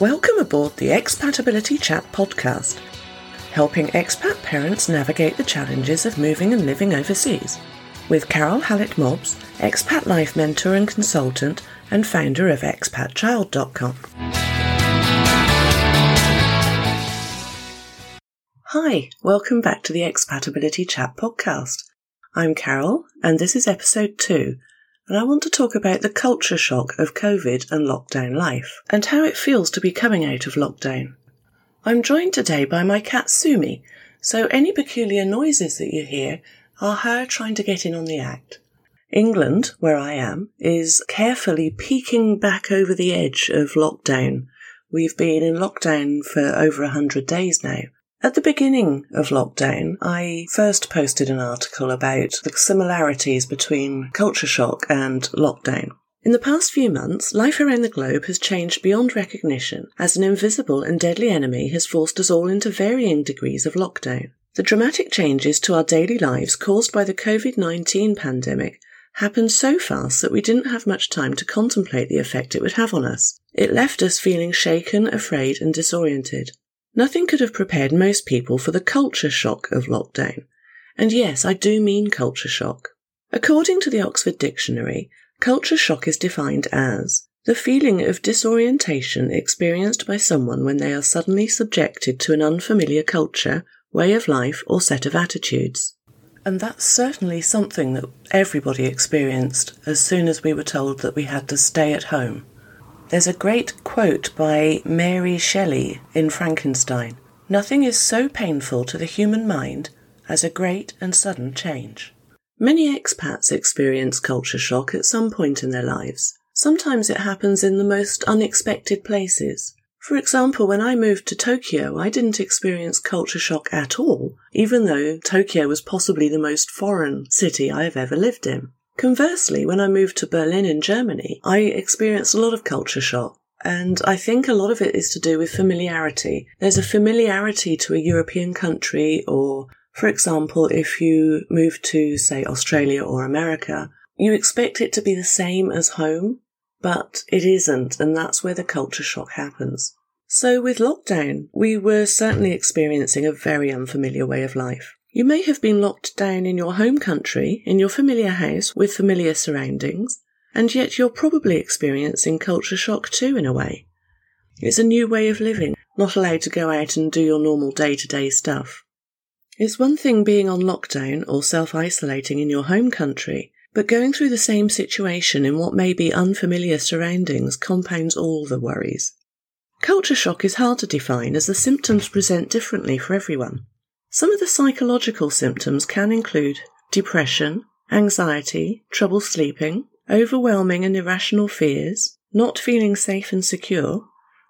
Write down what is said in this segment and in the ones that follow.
Welcome aboard the Expatability Chat podcast, helping expat parents navigate the challenges of moving and living overseas. With Carole Hallett Mobbs, expat life mentor and consultant, and founder of expatchild.com. Hi, welcome back to the Expatability Chat podcast. I'm Carole, and this is episode two and I want to talk about the culture shock of COVID and lockdown life, and how it feels to be coming out of lockdown. I'm joined today by my cat Sumi, so any peculiar noises that you hear are her trying to get in on the act. England, where I am, is carefully peeking back over the edge of lockdown. We've been in lockdown for over a hundred days now, at the beginning of lockdown, I first posted an article about the similarities between culture shock and lockdown. In the past few months, life around the globe has changed beyond recognition as an invisible and deadly enemy has forced us all into varying degrees of lockdown. The dramatic changes to our daily lives caused by the COVID 19 pandemic happened so fast that we didn't have much time to contemplate the effect it would have on us. It left us feeling shaken, afraid, and disoriented. Nothing could have prepared most people for the culture shock of lockdown. And yes, I do mean culture shock. According to the Oxford Dictionary, culture shock is defined as the feeling of disorientation experienced by someone when they are suddenly subjected to an unfamiliar culture, way of life, or set of attitudes. And that's certainly something that everybody experienced as soon as we were told that we had to stay at home. There's a great quote by Mary Shelley in Frankenstein Nothing is so painful to the human mind as a great and sudden change. Many expats experience culture shock at some point in their lives. Sometimes it happens in the most unexpected places. For example, when I moved to Tokyo, I didn't experience culture shock at all, even though Tokyo was possibly the most foreign city I have ever lived in. Conversely, when I moved to Berlin in Germany, I experienced a lot of culture shock. And I think a lot of it is to do with familiarity. There's a familiarity to a European country, or, for example, if you move to, say, Australia or America, you expect it to be the same as home, but it isn't, and that's where the culture shock happens. So with lockdown, we were certainly experiencing a very unfamiliar way of life. You may have been locked down in your home country, in your familiar house with familiar surroundings, and yet you're probably experiencing culture shock too, in a way. It's a new way of living, not allowed to go out and do your normal day to day stuff. It's one thing being on lockdown or self isolating in your home country, but going through the same situation in what may be unfamiliar surroundings compounds all the worries. Culture shock is hard to define as the symptoms present differently for everyone. Some of the psychological symptoms can include depression, anxiety, trouble sleeping, overwhelming and irrational fears, not feeling safe and secure,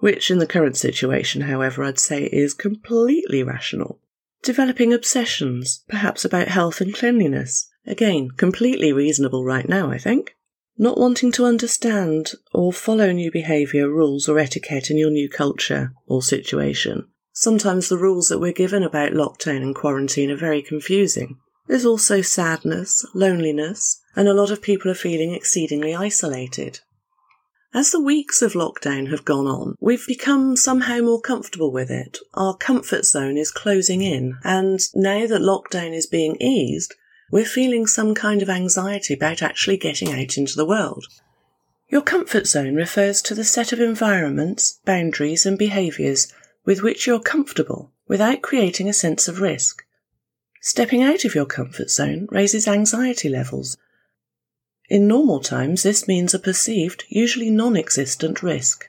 which in the current situation, however, I'd say is completely rational. Developing obsessions, perhaps about health and cleanliness, again, completely reasonable right now, I think. Not wanting to understand or follow new behaviour, rules, or etiquette in your new culture or situation. Sometimes the rules that we're given about lockdown and quarantine are very confusing. There's also sadness, loneliness, and a lot of people are feeling exceedingly isolated. As the weeks of lockdown have gone on, we've become somehow more comfortable with it. Our comfort zone is closing in, and now that lockdown is being eased, we're feeling some kind of anxiety about actually getting out into the world. Your comfort zone refers to the set of environments, boundaries, and behaviours with which you're comfortable without creating a sense of risk. Stepping out of your comfort zone raises anxiety levels. In normal times, this means a perceived, usually non existent risk.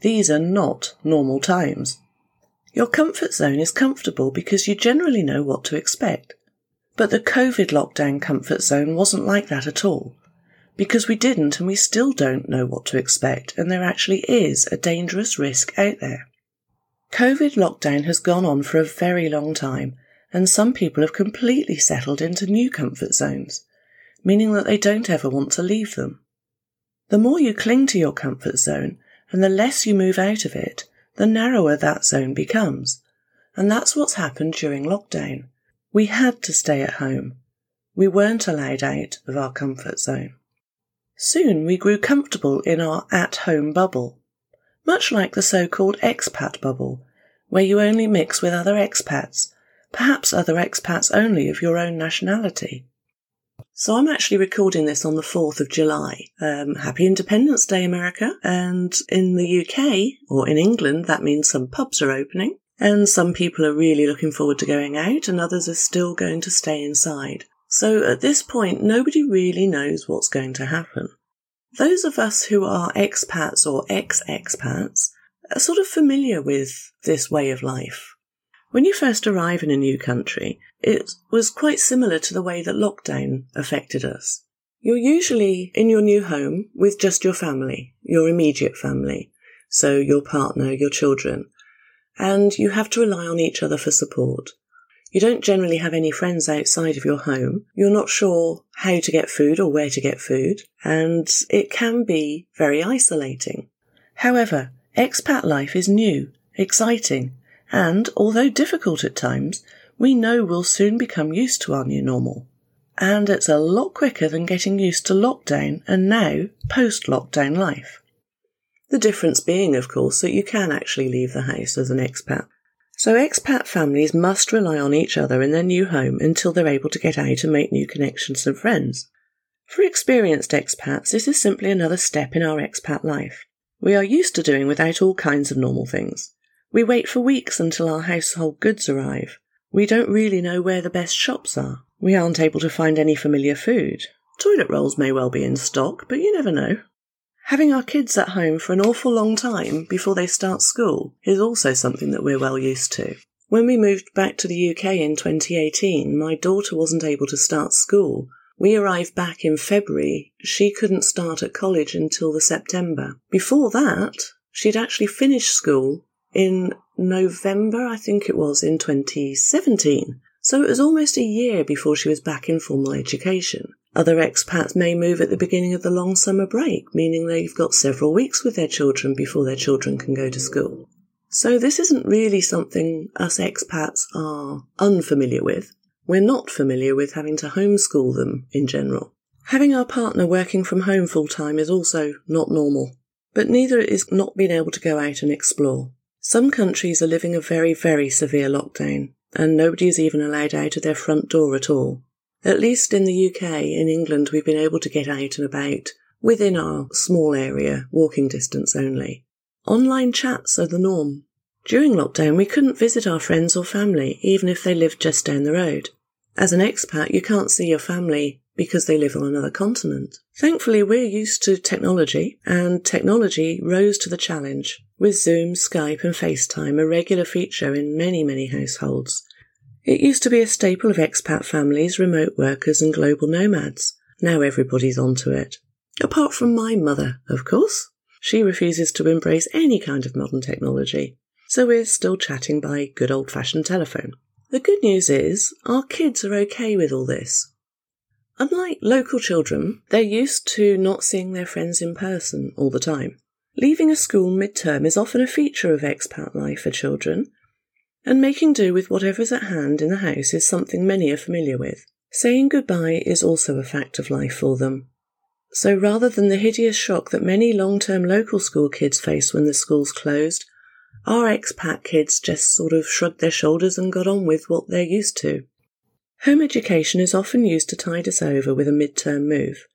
These are not normal times. Your comfort zone is comfortable because you generally know what to expect. But the COVID lockdown comfort zone wasn't like that at all. Because we didn't and we still don't know what to expect, and there actually is a dangerous risk out there. COVID lockdown has gone on for a very long time, and some people have completely settled into new comfort zones, meaning that they don't ever want to leave them. The more you cling to your comfort zone and the less you move out of it, the narrower that zone becomes. And that's what's happened during lockdown. We had to stay at home. We weren't allowed out of our comfort zone. Soon we grew comfortable in our at home bubble. Much like the so called expat bubble, where you only mix with other expats, perhaps other expats only of your own nationality. So I'm actually recording this on the 4th of July. Um, happy Independence Day, America. And in the UK, or in England, that means some pubs are opening. And some people are really looking forward to going out, and others are still going to stay inside. So at this point, nobody really knows what's going to happen. Those of us who are expats or ex expats are sort of familiar with this way of life. When you first arrive in a new country, it was quite similar to the way that lockdown affected us. You're usually in your new home with just your family, your immediate family, so your partner, your children, and you have to rely on each other for support. You don't generally have any friends outside of your home. You're not sure how to get food or where to get food, and it can be very isolating. However, expat life is new, exciting, and although difficult at times, we know we'll soon become used to our new normal. And it's a lot quicker than getting used to lockdown and now post lockdown life. The difference being, of course, that you can actually leave the house as an expat. So expat families must rely on each other in their new home until they're able to get out and make new connections and friends. For experienced expats, this is simply another step in our expat life. We are used to doing without all kinds of normal things. We wait for weeks until our household goods arrive. We don't really know where the best shops are. We aren't able to find any familiar food. Toilet rolls may well be in stock, but you never know. Having our kids at home for an awful long time before they start school is also something that we're well used to. When we moved back to the UK in 2018, my daughter wasn't able to start school. We arrived back in February. She couldn't start at college until the September. Before that, she'd actually finished school in November, I think it was, in 2017. So it was almost a year before she was back in formal education. Other expats may move at the beginning of the long summer break, meaning they've got several weeks with their children before their children can go to school. So this isn't really something us expats are unfamiliar with. We're not familiar with having to homeschool them in general. Having our partner working from home full time is also not normal, but neither is not being able to go out and explore. Some countries are living a very, very severe lockdown, and nobody is even allowed out of their front door at all. At least in the UK, in England, we've been able to get out and about within our small area, walking distance only. Online chats are the norm. During lockdown, we couldn't visit our friends or family, even if they lived just down the road. As an expat, you can't see your family because they live on another continent. Thankfully, we're used to technology, and technology rose to the challenge, with Zoom, Skype, and FaceTime a regular feature in many, many households. It used to be a staple of expat families, remote workers, and global nomads. Now everybody's onto it. Apart from my mother, of course. She refuses to embrace any kind of modern technology. So we're still chatting by good old fashioned telephone. The good news is, our kids are okay with all this. Unlike local children, they're used to not seeing their friends in person all the time. Leaving a school mid-term is often a feature of expat life for children, and making do with whatever's at hand in the house is something many are familiar with. Saying goodbye is also a fact of life for them. So rather than the hideous shock that many long-term local school kids face when the schools closed, our expat kids just sort of shrugged their shoulders and got on with what they're used to. Home education is often used to tide us over with a mid-term move,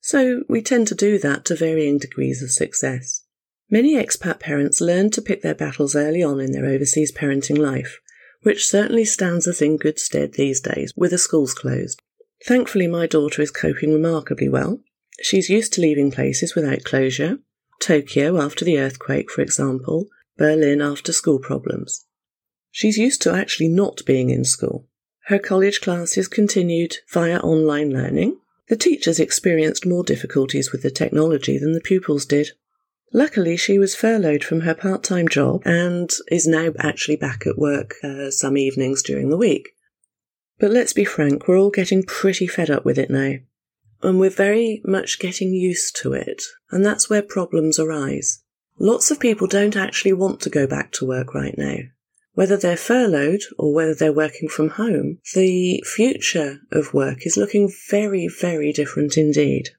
so we tend to do that to varying degrees of success. Many expat parents learn to pick their battles early on in their overseas parenting life, which certainly stands us in good stead these days with the schools closed. Thankfully, my daughter is coping remarkably well. She's used to leaving places without closure. Tokyo after the earthquake, for example, Berlin after school problems. She's used to actually not being in school. Her college classes continued via online learning. The teachers experienced more difficulties with the technology than the pupils did. Luckily, she was furloughed from her part time job and is now actually back at work uh, some evenings during the week. But let's be frank, we're all getting pretty fed up with it now. And we're very much getting used to it, and that's where problems arise. Lots of people don't actually want to go back to work right now. Whether they're furloughed or whether they're working from home, the future of work is looking very, very different indeed.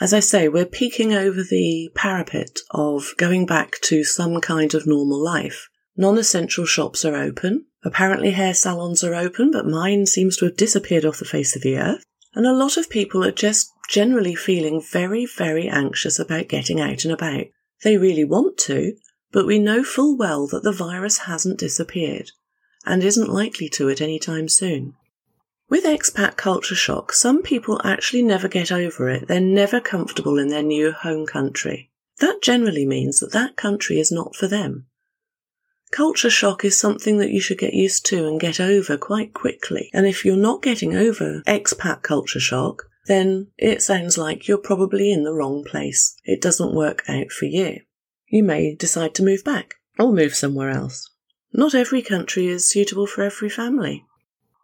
As I say, we're peeking over the parapet of going back to some kind of normal life. Non essential shops are open. Apparently, hair salons are open, but mine seems to have disappeared off the face of the earth. And a lot of people are just generally feeling very, very anxious about getting out and about. They really want to, but we know full well that the virus hasn't disappeared and isn't likely to at any time soon. With expat culture shock, some people actually never get over it. They're never comfortable in their new home country. That generally means that that country is not for them. Culture shock is something that you should get used to and get over quite quickly. And if you're not getting over expat culture shock, then it sounds like you're probably in the wrong place. It doesn't work out for you. You may decide to move back or move somewhere else. Not every country is suitable for every family.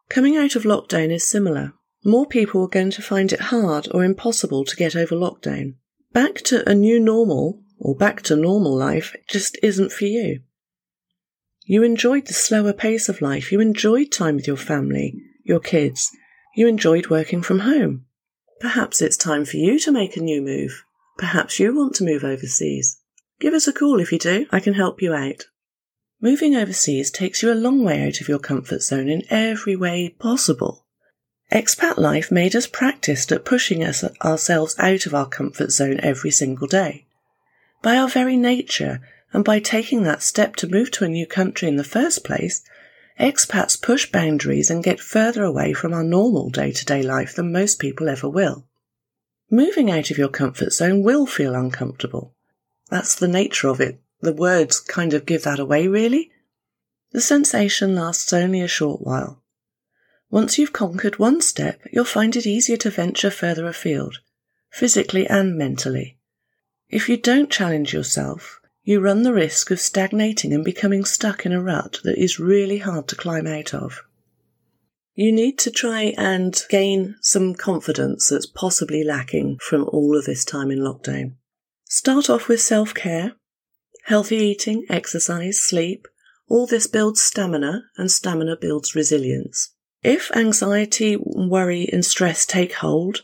Coming out of lockdown is similar. More people are going to find it hard or impossible to get over lockdown. Back to a new normal, or back to normal life, just isn't for you. You enjoyed the slower pace of life. You enjoyed time with your family, your kids. You enjoyed working from home. Perhaps it's time for you to make a new move. Perhaps you want to move overseas. Give us a call if you do. I can help you out. Moving overseas takes you a long way out of your comfort zone in every way possible. Expat life made us practiced at pushing us ourselves out of our comfort zone every single day. By our very nature, and by taking that step to move to a new country in the first place, expats push boundaries and get further away from our normal day to day life than most people ever will. Moving out of your comfort zone will feel uncomfortable. That's the nature of it the words kind of give that away, really. The sensation lasts only a short while. Once you've conquered one step, you'll find it easier to venture further afield, physically and mentally. If you don't challenge yourself, you run the risk of stagnating and becoming stuck in a rut that is really hard to climb out of. You need to try and gain some confidence that's possibly lacking from all of this time in lockdown. Start off with self care Healthy eating, exercise, sleep, all this builds stamina and stamina builds resilience. If anxiety, worry and stress take hold,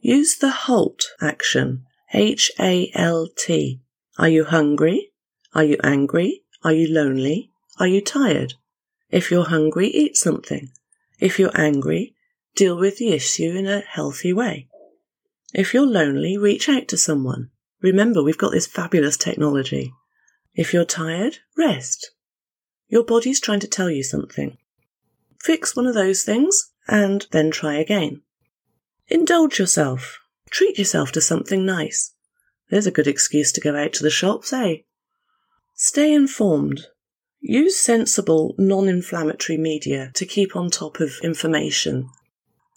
use the HALT action. H-A-L-T. Are you hungry? Are you angry? Are you lonely? Are you tired? If you're hungry, eat something. If you're angry, deal with the issue in a healthy way. If you're lonely, reach out to someone. Remember, we've got this fabulous technology. If you're tired, rest. Your body's trying to tell you something. Fix one of those things and then try again. Indulge yourself. Treat yourself to something nice. There's a good excuse to go out to the shops, eh? Stay informed. Use sensible, non inflammatory media to keep on top of information.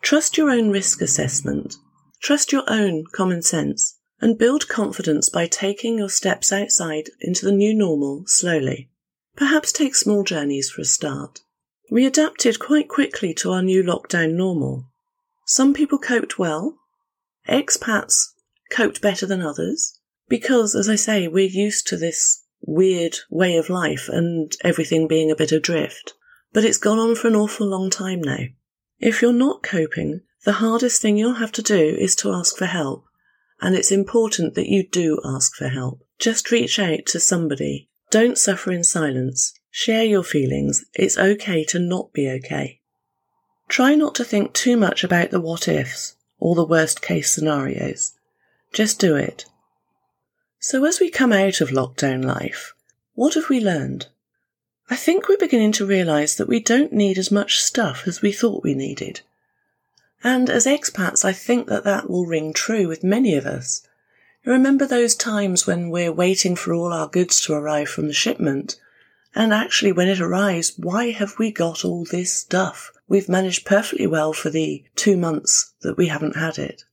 Trust your own risk assessment. Trust your own common sense and build confidence by taking your steps outside into the new normal slowly. Perhaps take small journeys for a start. We adapted quite quickly to our new lockdown normal. Some people coped well. Expats coped better than others because, as I say, we're used to this weird way of life and everything being a bit adrift. But it's gone on for an awful long time now. If you're not coping, the hardest thing you'll have to do is to ask for help and it's important that you do ask for help. Just reach out to somebody. Don't suffer in silence. Share your feelings. It's okay to not be okay. Try not to think too much about the what ifs or the worst case scenarios. Just do it. So, as we come out of lockdown life, what have we learned? I think we're beginning to realise that we don't need as much stuff as we thought we needed. And as expats, I think that that will ring true with many of us. remember those times when we're waiting for all our goods to arrive from the shipment? And actually, when it arrives, why have we got all this stuff? We've managed perfectly well for the two months that we haven't had it.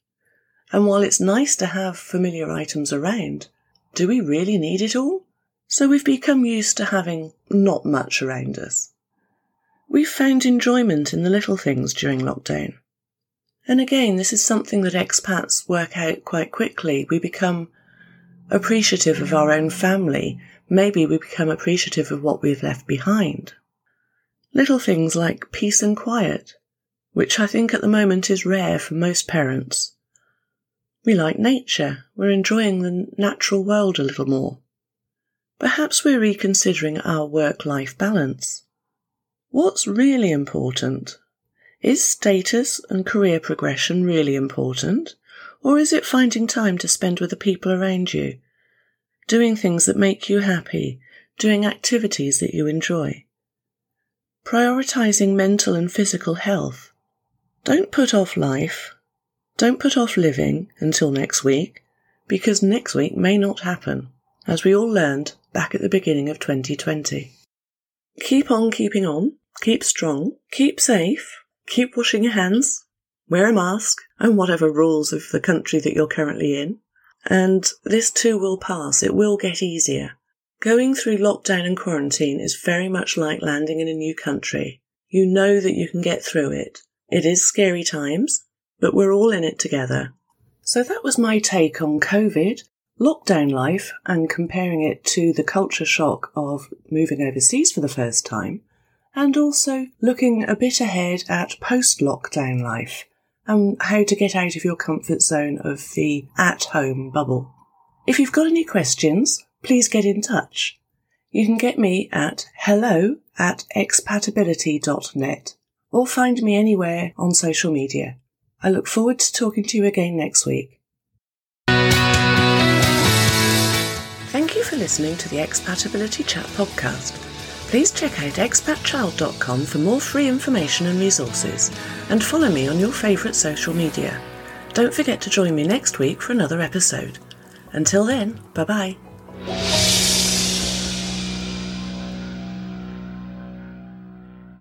And while it's nice to have familiar items around, do we really need it all? So we've become used to having not much around us. We've found enjoyment in the little things during lockdown. And again, this is something that expats work out quite quickly. We become appreciative of our own family. Maybe we become appreciative of what we've left behind. Little things like peace and quiet, which I think at the moment is rare for most parents. We like nature. We're enjoying the natural world a little more. Perhaps we're reconsidering our work life balance. What's really important? Is status and career progression really important? Or is it finding time to spend with the people around you? Doing things that make you happy, doing activities that you enjoy. Prioritizing mental and physical health. Don't put off life. Don't put off living until next week, because next week may not happen, as we all learned back at the beginning of 2020. Keep on keeping on, keep strong, keep safe, keep washing your hands, wear a mask, and whatever rules of the country that you're currently in. And this too will pass. It will get easier. Going through lockdown and quarantine is very much like landing in a new country. You know that you can get through it. It is scary times, but we're all in it together. So that was my take on COVID, lockdown life, and comparing it to the culture shock of moving overseas for the first time, and also looking a bit ahead at post lockdown life and how to get out of your comfort zone of the at home bubble. If you've got any questions, please get in touch. You can get me at hello at expatability.net or find me anywhere on social media. I look forward to talking to you again next week. Thank you for listening to the Expatability Chat podcast. Please check out expatchild.com for more free information and resources, and follow me on your favourite social media. Don't forget to join me next week for another episode. Until then, bye bye.